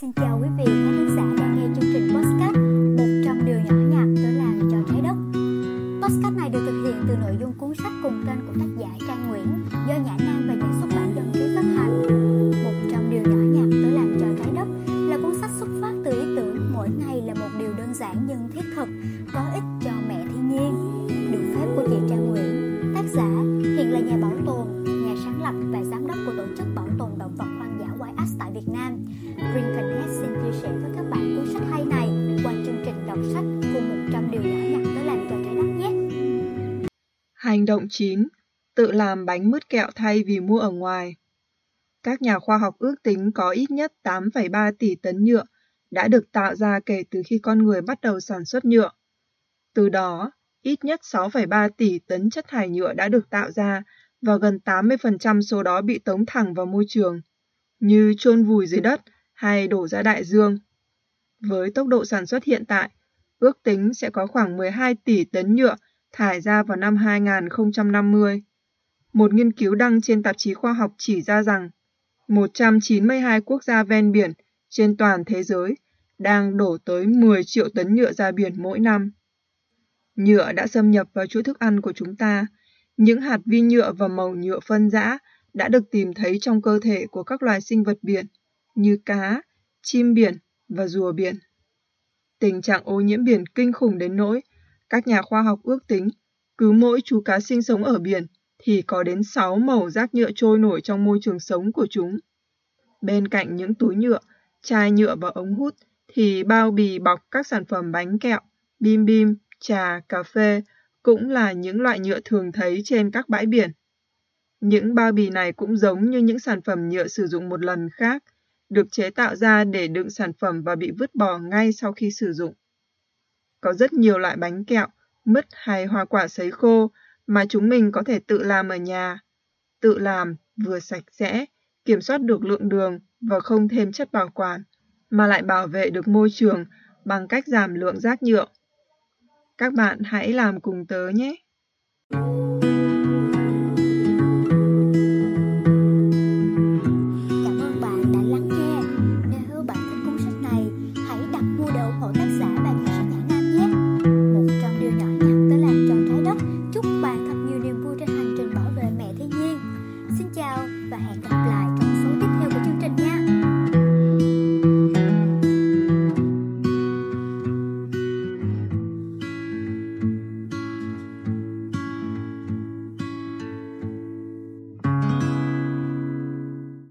Xin chào quý vị khán thính giả đang nghe chương trình podcast 100 điều nhỏ nhặt tới làm cho trái đất. Podcast này được thực hiện từ nội dung cuốn sách cùng tên của tác giả Trang Nguyễn do Nhã Nam và nhà xuất bản dân ký phát hành. 100 điều nhỏ nhặt tới làm cho trái đất là cuốn sách xuất phát từ ý tưởng mỗi ngày là một điều đơn giản nhưng thiết thực, có ích cho mẹ thiên nhiên. Được phép của chị Trang Nguyễn, tác giả hiện là nhà bảo tồn, nhà sáng lập và giám đốc của tổ chức bảo tồn động vật hoang dã YS tại Việt Nam. Green Hành động 9. Tự làm bánh mứt kẹo thay vì mua ở ngoài. Các nhà khoa học ước tính có ít nhất 8,3 tỷ tấn nhựa đã được tạo ra kể từ khi con người bắt đầu sản xuất nhựa. Từ đó, ít nhất 6,3 tỷ tấn chất thải nhựa đã được tạo ra và gần 80% số đó bị tống thẳng vào môi trường, như chôn vùi dưới đất hay đổ ra đại dương. Với tốc độ sản xuất hiện tại, ước tính sẽ có khoảng 12 tỷ tấn nhựa thải ra vào năm 2050. Một nghiên cứu đăng trên tạp chí khoa học chỉ ra rằng 192 quốc gia ven biển trên toàn thế giới đang đổ tới 10 triệu tấn nhựa ra biển mỗi năm. Nhựa đã xâm nhập vào chuỗi thức ăn của chúng ta. Những hạt vi nhựa và màu nhựa phân rã đã được tìm thấy trong cơ thể của các loài sinh vật biển như cá, chim biển và rùa biển. Tình trạng ô nhiễm biển kinh khủng đến nỗi các nhà khoa học ước tính cứ mỗi chú cá sinh sống ở biển thì có đến 6 màu rác nhựa trôi nổi trong môi trường sống của chúng. Bên cạnh những túi nhựa, chai nhựa và ống hút thì bao bì bọc các sản phẩm bánh kẹo, bim bim, trà, cà phê cũng là những loại nhựa thường thấy trên các bãi biển. Những bao bì này cũng giống như những sản phẩm nhựa sử dụng một lần khác, được chế tạo ra để đựng sản phẩm và bị vứt bỏ ngay sau khi sử dụng. Có rất nhiều loại bánh kẹo, mứt hay hoa quả sấy khô mà chúng mình có thể tự làm ở nhà. Tự làm vừa sạch sẽ, kiểm soát được lượng đường và không thêm chất bảo quản, mà lại bảo vệ được môi trường bằng cách giảm lượng rác nhựa. Các bạn hãy làm cùng tớ nhé! the heck of light.